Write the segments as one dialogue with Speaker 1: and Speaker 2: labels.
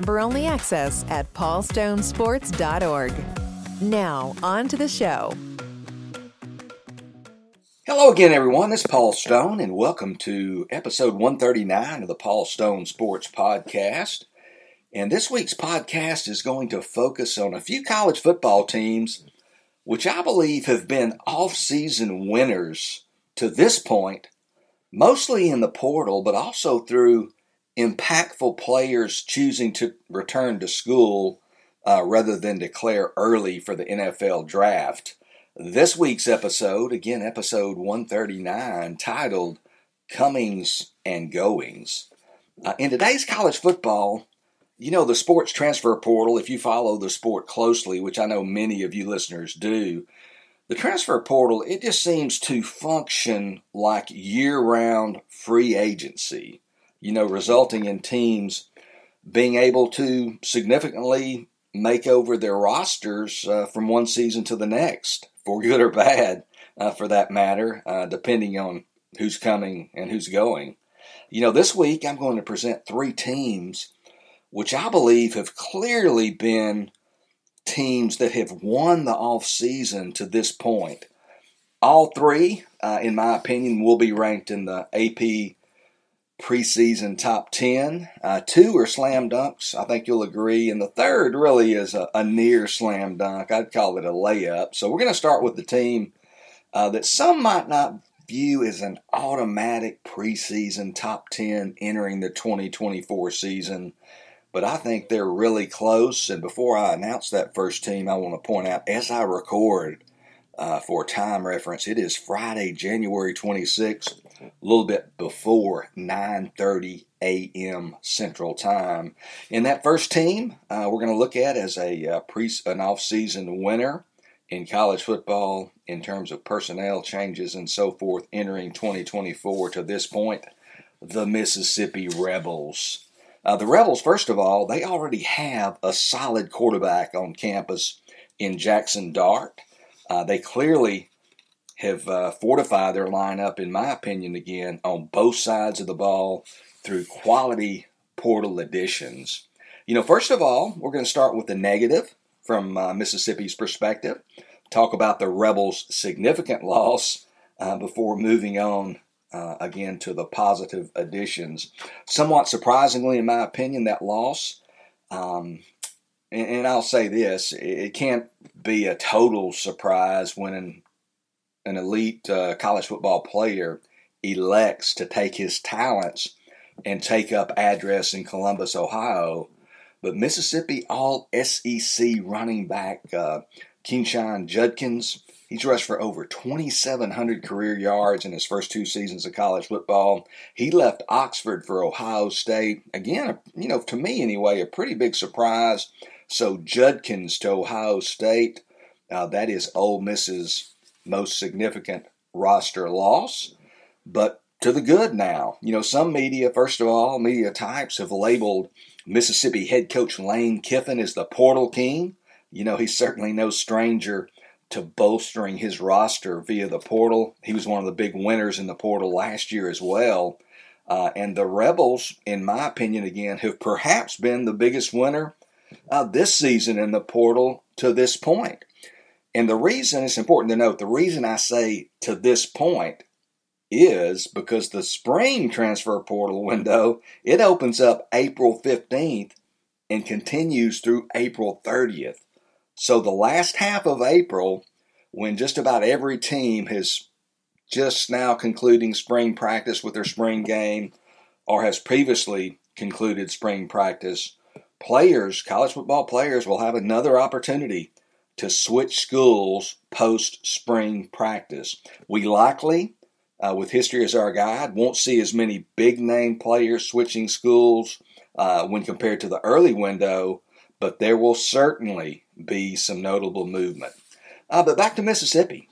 Speaker 1: member only access at paulstonesports.org. Now, on to the show.
Speaker 2: Hello again, everyone. This is Paul Stone, and welcome to episode 139 of the Paul Stone Sports Podcast. And this week's podcast is going to focus on a few college football teams which I believe have been off season winners to this point mostly in the portal, but also through impactful players choosing to return to school uh, rather than declare early for the NFL draft. This week's episode, again, episode 139, titled Comings and Goings. Uh, in today's college football, you know, the sports transfer portal, if you follow the sport closely, which I know many of you listeners do, the transfer portal, it just seems to function like year round free agency, you know, resulting in teams being able to significantly make over their rosters uh, from one season to the next, for good or bad, uh, for that matter, uh, depending on who's coming and who's going. You know, this week I'm going to present three teams which I believe have clearly been teams that have won the off season to this point. All three, uh, in my opinion, will be ranked in the AP preseason top 10. Uh, two are slam dunks, I think you'll agree. And the third really is a, a near slam dunk. I'd call it a layup. So we're going to start with the team uh, that some might not view as an automatic preseason top 10 entering the 2024 season but I think they're really close. And before I announce that first team, I want to point out as I record uh, for time reference, it is Friday, January 26th, a little bit before 9:30 a.m. Central Time. In that first team, uh, we're going to look at as a uh, pre an off-season winner in college football in terms of personnel changes and so forth entering 2024 to this point, the Mississippi Rebels. Uh, the Rebels, first of all, they already have a solid quarterback on campus in Jaxson Dart. Uh, they clearly have uh, fortified their lineup, in my opinion, again, on both sides of the ball through quality portal additions. You know, first of all, we're going to start with the negative from uh, Mississippi's perspective, talk about the Rebels' significant loss uh, before moving on uh, again to the positive additions. Somewhat surprisingly, in my opinion, that loss, um, and, and, I'll say this, it, can't be a total surprise when an, elite uh, college football player elects to take his talents and take up address in Columbus, Ohio. But Mississippi All SEC running back uh, Quinshon Judkins He's rushed for over 2,700 career yards in his first two seasons of college football. He left Oxford for Ohio State. Again, you know, to me anyway, a pretty big surprise. So Judkins to Ohio State. Uh, that is Ole Miss's most significant roster loss. But to the good now. You know, some media, first of all, media types have labeled Mississippi head coach Lane Kiffin as the portal king. You know, he's certainly no stranger to bolstering his roster via the portal. He was one of the big winners in the portal last year as well. Uh, and the Rebels, in my opinion, again, have perhaps been the biggest winner uh, this season in the portal to this point. And the reason it's important to note the reason I say to this point is because the spring transfer portal window it opens up April 15th and continues through April 30th. So the last half of April, when just about every team has just now concluding spring practice with their spring game or has previously concluded spring practice, players, college football players, will have another opportunity to switch schools post spring practice. We likely, uh, with history as our guide, won't see as many big name players switching schools uh, when compared to the early window, but there will certainly be some notable movement. Uh, but back to Mississippi.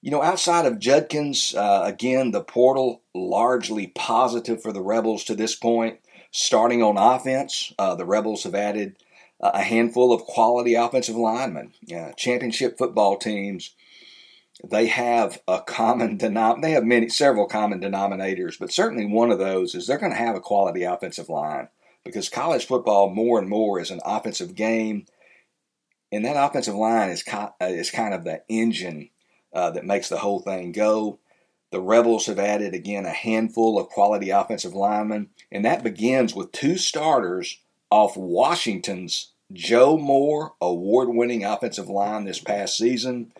Speaker 2: You know, outside of Judkins, uh, again, the portal largely positive for the Rebels to this point. Starting on offense, uh, the Rebels have added a handful of quality offensive linemen. Championship football teams, they have a common denom- They have many, several common denominators, but certainly one of those is they're going to have a quality offensive line because college football more and more is an offensive game, and that offensive line is co- uh, is kind of the engine uh, that makes the whole thing go. The Rebels have added again a handful of quality offensive linemen, and that begins with two starters off Washington's Joe Moore, award winning offensive line this past season.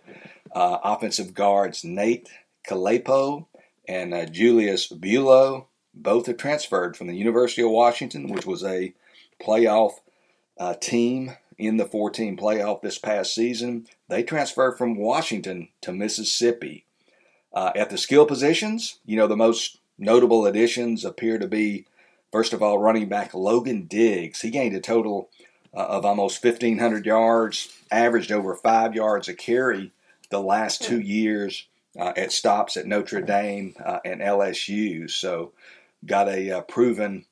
Speaker 2: Uh, offensive guards Nate Kalepo and uh, Julius Buelow both have transferred from the University of Washington, which was a playoff uh, team in the 14 playoff this past season. They transferred from Washington to Mississippi. Uh, at the skill positions, you know, the most notable additions appear to be, first of all, running back Logan Diggs. He gained a total uh, of almost 1,500 yards, averaged over five yards a carry the last two years uh, at stops at Notre Dame uh, and LSU. So, got a uh, proven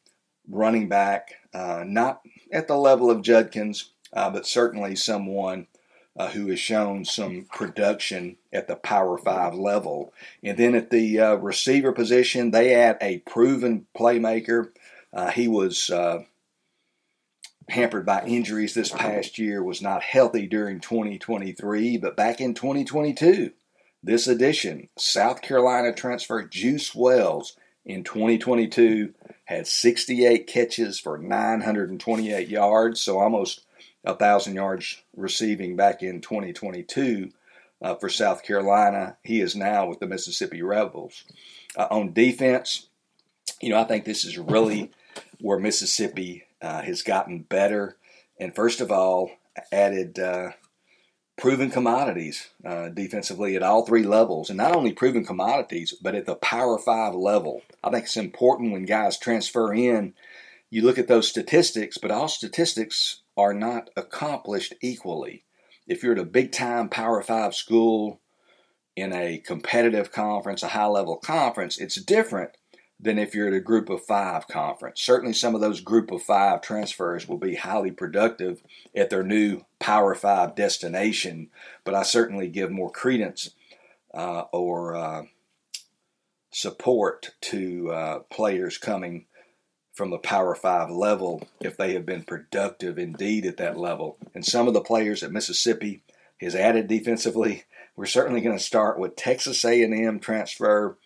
Speaker 2: running back, uh, not at the level of Judkins, uh, but certainly someone. who has shown some production at the Power Five level. And then at the receiver position, they add a proven playmaker. he was hampered by injuries this past year, was not healthy during 2023, but back in 2022, this edition, South Carolina transfer Juice Wells in 2022 had 68 catches for 928 yards, so almost a thousand yards receiving back in 2022 uh, for South Carolina. He is now with the Mississippi Rebels. Uh, on defense, you know, I think this is really where Mississippi uh, has gotten better, and first of all, added uh, proven commodities uh, defensively at all three levels, and not only proven commodities, but at the Power Five level. I think it's important when guys transfer in. You look at those statistics, but all statistics are not accomplished equally. If you're at a big time Power Five school in a competitive conference, a high level conference, it's different than if you're at a group of five conference. Certainly, some of those group of five transfers will be highly productive at their new Power Five destination, but I certainly give more credence uh, or uh, support to uh, players coming from the Power Five level if they have been productive indeed at that level. And some of the players at Mississippi has added defensively. We're certainly going to start with Texas A&M transfer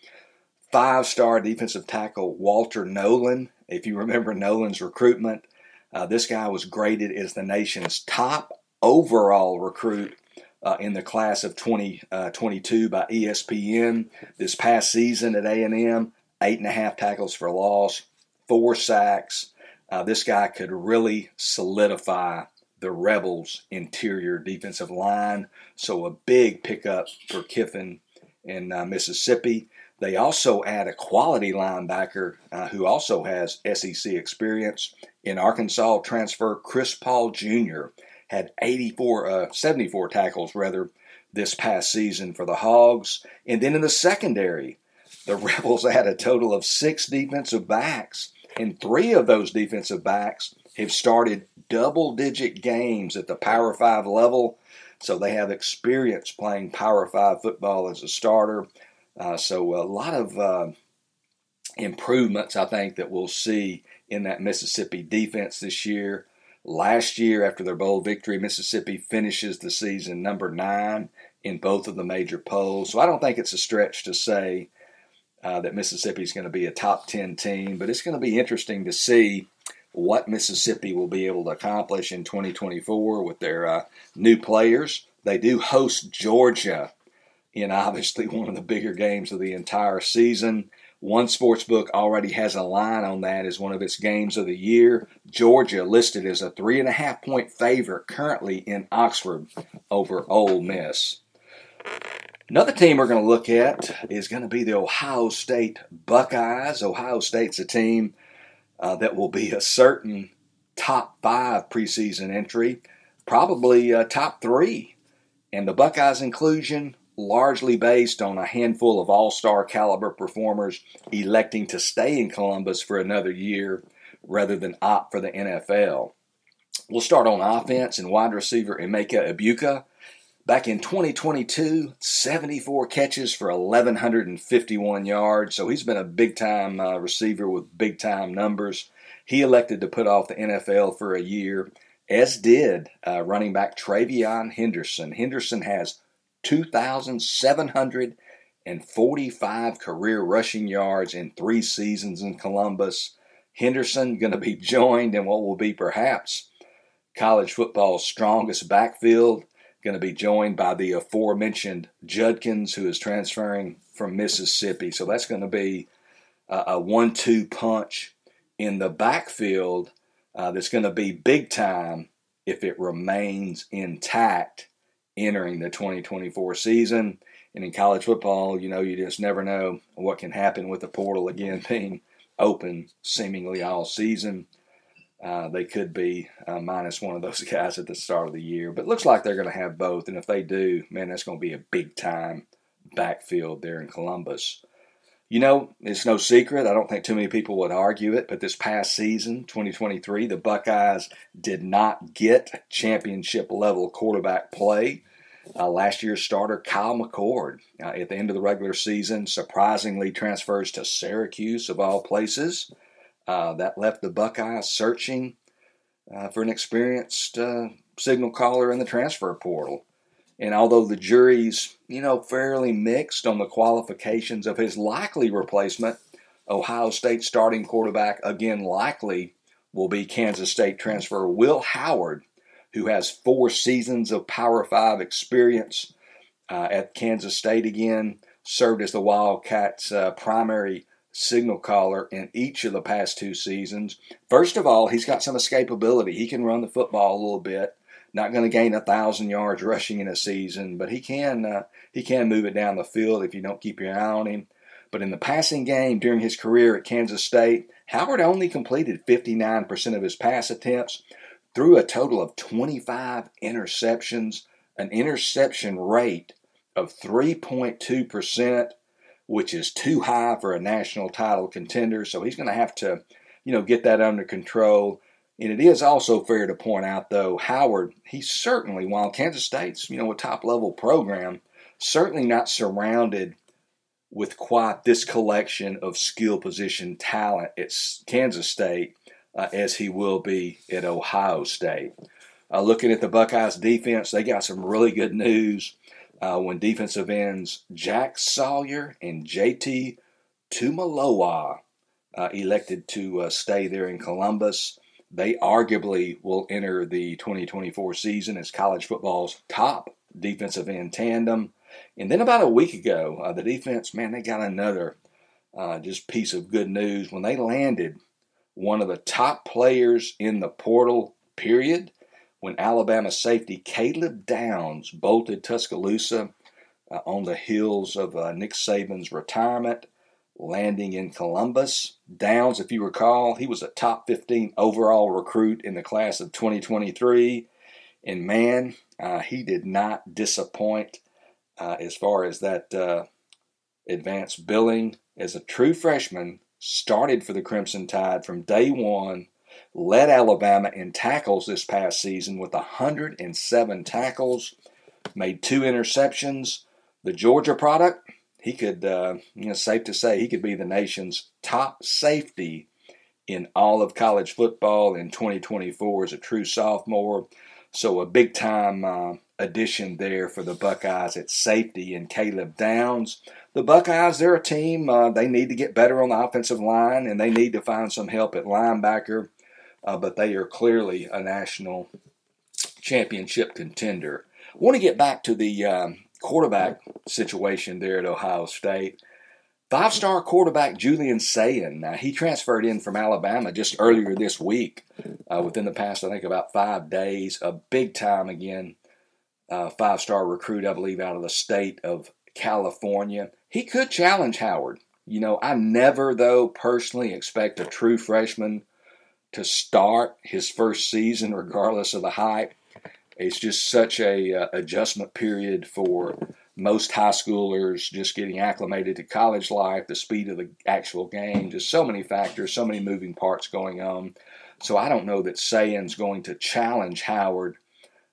Speaker 2: five star defensive tackle Walter Nolen. If you remember Nolen's recruitment, uh, this guy was graded as the nation's top overall recruit uh, in the class of 2022 uh, by ESPN. This past season at A&M, eight and a half tackles for loss, four sacks. Uh, this guy could really solidify the Rebels' interior defensive line. So a big pickup for Kiffin in uh, Mississippi. They also add a quality linebacker uh, who also has SEC experience. In Arkansas, transfer Chris Paul Jr. had 84, uh, 74 tackles rather this past season for the Hogs. And then in the secondary, the Rebels had a total of six defensive backs, and three of those defensive backs have started double digit games at the Power Five level. So they have experience playing Power Five football as a starter. Uh, so a lot of uh, improvements, I think, that we'll see in that Mississippi defense this year. Last year, after their bowl victory, Mississippi finishes the season number nine in both of the major polls. So I don't think it's a stretch to say uh, that Mississippi is going to be a top 10 team, but it's going to be interesting to see what Mississippi will be able to accomplish in 2024 with their uh, new players. They do host Georgia in obviously one of the bigger games of the entire season. One sports book already has a line on that as one of its games of the year. Georgia listed as a three and a half point favorite currently in Oxford over Ole Miss. Another team we're going to look at is going to be the Ohio State Buckeyes. Ohio State's a team uh, that will be a certain top five preseason entry, probably uh, top three. And the Buckeyes' inclusion largely based on a handful of all star caliber performers electing to stay in Columbus for another year rather than opt for the NFL. We'll start on offense and wide receiver Emeka Egbuka. Back in 2022, 74 catches for 1,151 yards. So he's been a big time uh, receiver with big time numbers. He elected to put off the NFL for a year, as did uh, running back TreVeyon Henderson. Henderson has 2,745 career rushing yards in three seasons in Columbus. Henderson going to be joined in what will be perhaps college football's strongest backfield. Going to be joined by the aforementioned Judkins, who is transferring from Mississippi. So that's going to be a, a one-two punch in the backfield. Uh, that's going to be big time if it remains intact entering the 2024 season. And in college football, you know, you just never know what can happen with the portal again being open seemingly all season. Uh, they could be uh, minus one of those guys at the start of the year, but looks like they're going to have both. And if they do, man, that's going to be a big time backfield there in Columbus. You know, it's no secret. I don't think too many people would argue it, but this past season, 2023, the Buckeyes did not get championship level quarterback play. Uh, last year's starter, Kyle McCord, uh, at the end of the regular season, surprisingly transfers to Syracuse, of all places. Uh, that left the Buckeyes searching uh, for an experienced uh, signal caller in the transfer portal. And although the jury's, you know, fairly mixed on the qualifications of his likely replacement, Ohio State starting quarterback, again likely, will be Kansas State transfer Will Howard, who has four seasons of Power Five experience uh, at Kansas State again, served as the Wildcats' uh, primary signal caller in each of the past two seasons. First of all, he's got some escapability. He can run the football a little bit. Not going to gain a thousand yards rushing in a season, but he can uh, he can move it down the field if you don't keep your eye on him. But in the passing game during his career at Kansas State, Howard only completed 59% of his pass attempts, threw a total of 25 interceptions, an interception rate of 3.2%, which is too high for a national title contender. So he's going to have to, you know, get that under control. And it is also fair to point out, though, Howard, he's certainly, while Kansas State's, you know, a top level program, certainly not surrounded with quite this collection of skill position talent at Kansas State uh, as he will be at Ohio State. Uh, looking at the Buckeyes defense, they got some really good news uh, when defensive ends Jack Sawyer and JT Tuimoloau uh, elected to uh, stay there in Columbus. They arguably will enter the 2024 season as college football's top defensive end tandem. And then about a week ago, uh, the defense, man, they got another uh, just piece of good news when they landed one of the top players in the portal, period, when Alabama safety Caleb Downs bolted Tuscaloosa uh, on the heels of uh, Nick Saban's retirement landing in Columbus. Downs, if you recall, he was a top 15 overall recruit in the class of 2023. And man, uh, he did not disappoint uh, as far as that uh, advanced billing. As a true freshman, started for the Crimson Tide from day one, led Alabama in tackles this past season with 107 tackles, made two interceptions. The Georgia product, he could, uh, you know, safe to say, he could be the nation's top safety in all of college football in 2024 as a true sophomore. So a big time uh, addition there for the Buckeyes at safety and Caleb Downs. The Buckeyes, they're a team. Uh, they need to get better on the offensive line, and they need to find some help at linebacker. Uh, but they are clearly a national championship contender. I want to get back to the um, quarterback situation there at Ohio State. Five star quarterback Julian Sayin, uh, he transferred in from Alabama just earlier this week, uh, within the past, I think, about five days. A big time, again, uh, five star recruit, I believe, out of the state of California. He could challenge Howard. You know, I never, though, personally expect a true freshman to start his first season, regardless of the hype. It's just such a uh, adjustment period for most high schoolers just getting acclimated to college life, the speed of the actual game, just so many factors, so many moving parts going on. So I don't know that Sayin's going to challenge Howard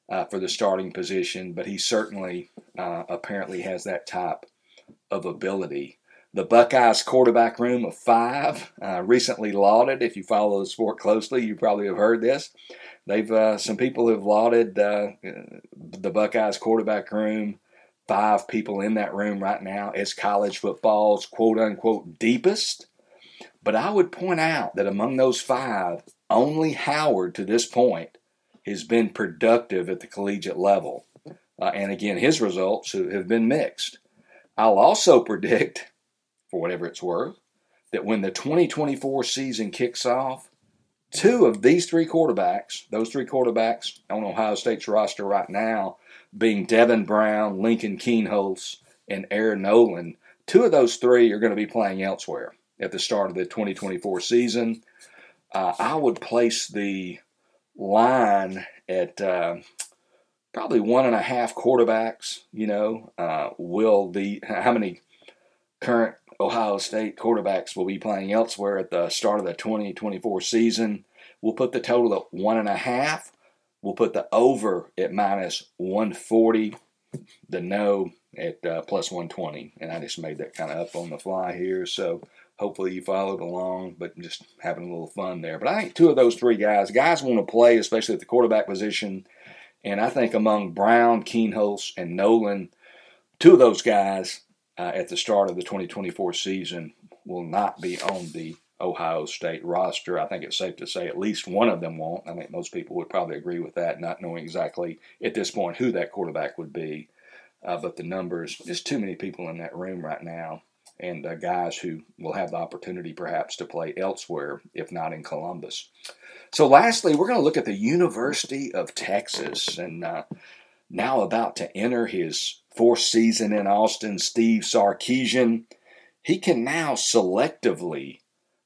Speaker 2: uh, for the starting position, but he certainly uh, apparently has that type of ability. The Buckeyes quarterback room of five, uh, recently lauded. If you follow the sport closely, you probably have heard this. They've uh, some people have lauded uh, the Buckeyes quarterback room five people in that room right now as college football's quote unquote deepest. But I would point out that among those five, only Howard to this point has been productive at the collegiate level. Uh, and again, his results have been mixed. I'll also predict, for whatever it's worth, that when the 2024 season kicks off, two of these three quarterbacks, those three quarterbacks on Ohio State's roster right now, being Devin Brown, Lincoln Kienholz, and Air Noland. Two of those three are going to be playing elsewhere at the start of the 2024 season. Uh, I would place the line at uh, probably one and a half quarterbacks. You know, uh, will the how many current Ohio State quarterbacks will be playing elsewhere at the start of the 2024 season? We'll put the total at one and a half. We'll put the over at minus 140, the no at uh, plus 120. And I just made that kind of up on the fly here. So hopefully you followed along, but just having a little fun there. But I think two of those three guys, guys want to play, especially at the quarterback position. And I think among Brown, Kienholz, and Noland, two of those guys uh, at the start of the 2024 season will not be on the Ohio State roster. I think it's safe to say at least one of them won't. I think most people would probably agree with that, not knowing exactly at this point who that quarterback would be. Uh, but the numbers, there's too many people in that room right now, and uh, guys who will have the opportunity perhaps to play elsewhere, if not in Columbus. So, lastly, we're going to look at the University of Texas, and uh, now about to enter his fourth season in Austin, Steve Sarkisian. He can now selectively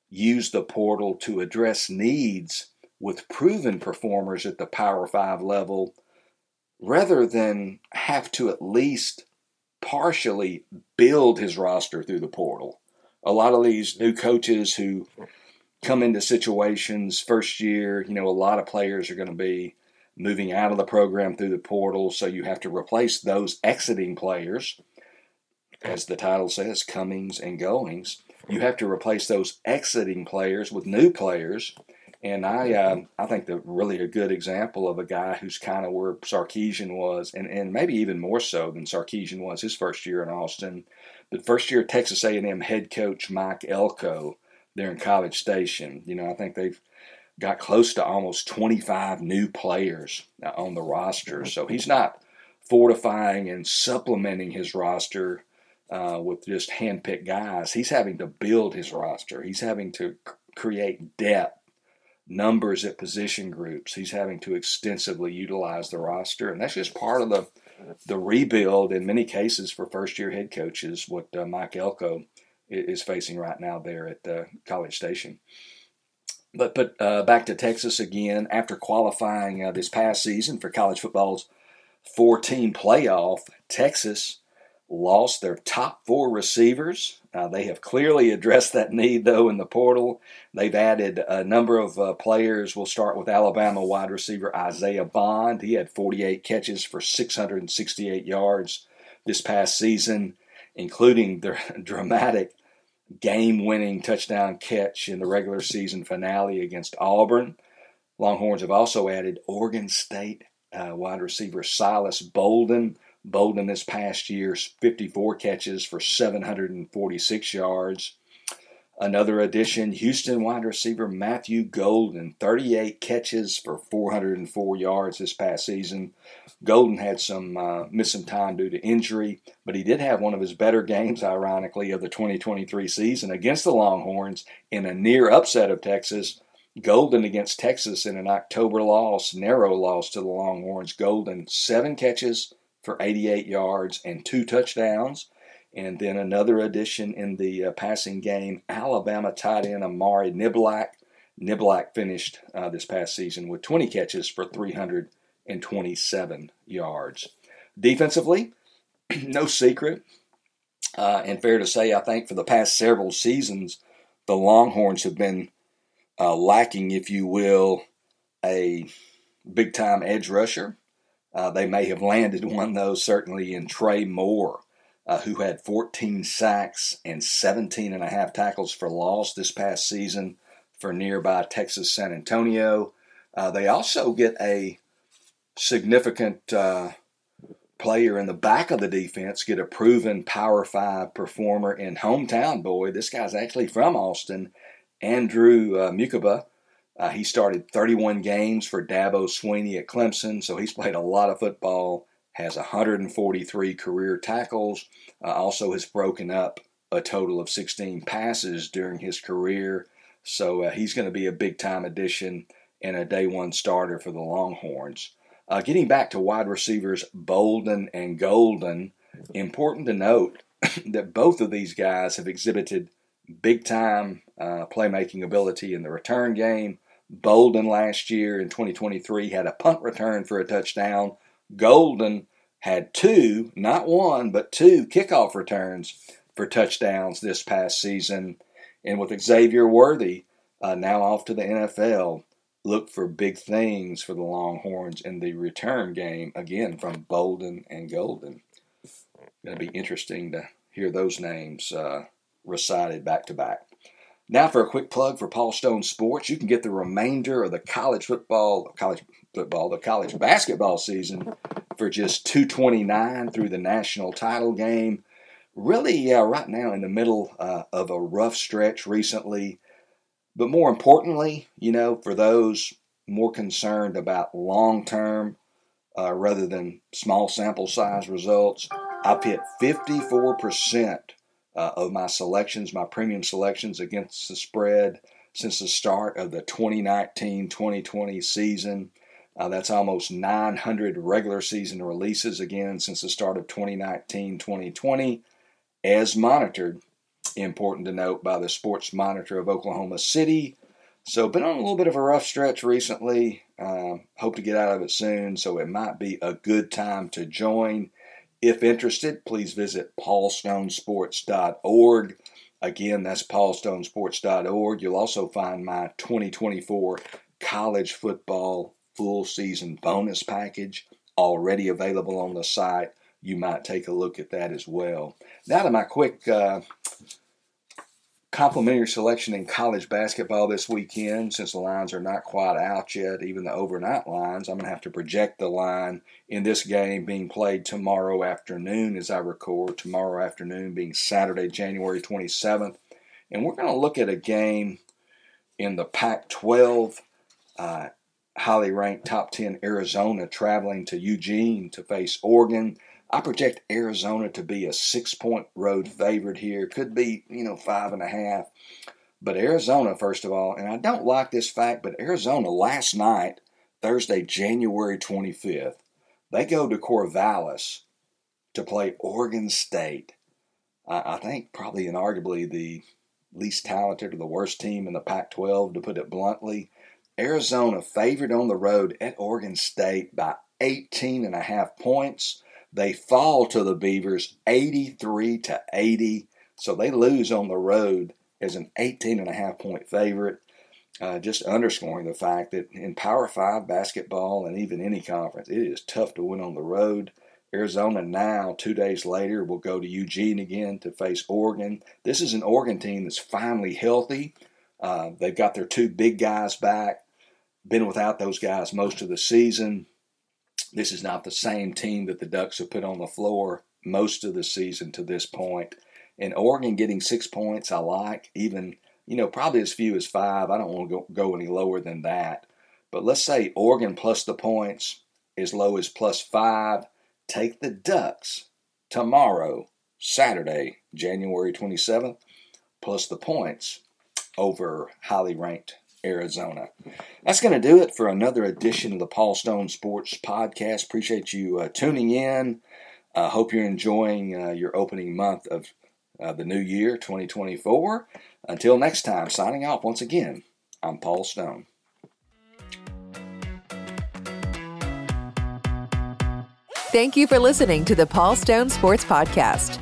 Speaker 2: use the portal to address needs with proven performers at the Power 5 level rather than have to at least partially build his roster through the portal. A lot of these new coaches who come into situations first year, you know, a lot of players are going to be moving out of the program through the portal, so you have to replace those exiting players, as the title says, comings and goings you have to replace those exiting players with new players. And I, uh, I think the really a good example of a guy who's kind of where Sarkisian was, and, and maybe even more so than Sarkisian was his first year in Austin. But first year Texas A&M head coach Mike Elko there in College Station. You know, I think they've got close to almost 25 new players uh, on the roster. So he's not fortifying and supplementing his roster uh, with just handpicked guys. He's having to build his roster. He's having to c- create depth, numbers at position groups. He's having to extensively utilize the roster, and that's just part of the the rebuild in many cases for first year head coaches. What uh, Mike Elko is facing right now there at uh, College Station. But but uh, back to Texas again after qualifying uh, this past season for college football's four team playoff. Texas lost their top four receivers. Uh, they have clearly addressed that need, though, in the portal. They've added a number of uh, players. We'll start with Alabama wide receiver Isaiah Bond. He had 48 catches for 668 yards this past season, including the dramatic game winning touchdown catch in the regular season finale against Auburn. Longhorns have also added Oregon State uh, wide receiver Silas Bolden. Bolden this past year, 54 catches for 746 yards. Another addition, Houston wide receiver Matthew Golden, 38 catches for 404 yards this past season. Golden had some uh, missed some time due to injury, but he did have one of his better games, ironically, of the 2023 season against the Longhorns in a near upset of Texas. Golden against Texas in an October loss, narrow loss to the Longhorns. Golden seven catches for 88 yards and two touchdowns. And then another addition in the uh, passing game, Alabama tight end Amari Niblack. Niblack finished uh, this past season with 20 catches for 327 yards. Defensively, no secret, uh, and fair to say, I think for the past several seasons, the Longhorns have been uh, lacking, if you will, a big time edge rusher. Uh, they may have landed one, though, certainly in Trey Moore uh, who had 14 sacks and 17 and a half tackles for loss this past season for nearby Texas San Antonio. Uh, they also get a significant uh, player in the back of the defense, get a proven Power Five performer in hometown boy. This guy's actually from Austin, Andrew uh, Mukuba. Uh, he started 31 games for Dabo Swinney at Clemson, so he's played a lot of football has 143 career tackles, uh, also has broken up a total of 16 passes during his career. So uh, he's going to be a big time addition and a day one starter for the Longhorns. Uh, getting back to wide receivers Bolden and Golden, important to note that both of these guys have exhibited big time uh, playmaking ability in the return game. Bolden last year in 2023 had a punt return for a touchdown Golden had two, not one, but two kickoff returns for touchdowns this past season. And with Xavier Worthy uh, now off to the NFL, look for big things for the Longhorns in the return game, again from Bolden and Golden. Going to be interesting to hear those names uh, recited back to back. Now for a quick plug for Paul Stone Sports. You can get the remainder of the college football, college football, the college basketball season for just 229 through the national title game. Really, yeah, right now in the middle uh, of a rough stretch recently. But more importantly, you know, for those more concerned about long term uh, rather than small sample size results, I've hit 54% uh, of my selections, my premium selections against the spread since the start of the 2019 2020 season. Uh, that's almost 900 regular season releases again since the start of 2019 2020, as monitored, important to note, by the Sports Monitor of Oklahoma City. So, been on a little bit of a rough stretch recently. Uh, hope to get out of it soon, so it might be a good time to join. If interested, please visit paulstonesports.org. Again, that's paulstonesports.org. You'll also find my 2024 college football full season bonus package already available on the site. You might take a look at that as well. Now to my quick uh, complimentary selection in college basketball this weekend. Since the lines are not quite out yet, even the overnight lines, I'm going to have to project the line in this game being played tomorrow afternoon as I record. Tomorrow afternoon being Saturday, January 27th. And we're going to look at a game in the Pac 12. Uh, highly ranked top 10 Arizona traveling to Eugene to face Oregon. I project Arizona to be a six point road favorite here. Could be, you know, five and a half. But Arizona, first of all, and I don't like this fact, but Arizona last night, Thursday, January 25th, they go to Corvallis to play Oregon State. I, I think probably and arguably the least talented or the worst team in the Pac 12, to put it bluntly. Arizona favored on the road at Oregon State by 18 and a half points. They fall to the Beavers 83 to 80, so they lose on the road as an 18 and a half point favorite. Uh, just underscoring the fact that in Power 5 basketball and even any conference, it is tough to win on the road. Arizona now, two days later, will go to Eugene again to face Oregon. This is an Oregon team that's finally healthy. Uh, they've got their two big guys back been without those guys most of the season. This is not the same team that the Ducks have put on the floor most of the season to this point. And Oregon getting six points, I like. Even you know, probably as few as five. I don't want to go, go any lower than that. But let's say Oregon plus the points as low as plus five. Take the Ducks tomorrow, Saturday, January 27th, plus the points over highly ranked Arizona. That's going to do it for another edition of the Paul Stone Sports Podcast. Appreciate you uh, tuning in. I uh, hope you're enjoying uh, your opening month of uh, the new year, 2024. Until next time, signing off once again, I'm Paul Stone.
Speaker 1: Thank you for listening to the Paul Stone Sports Podcast.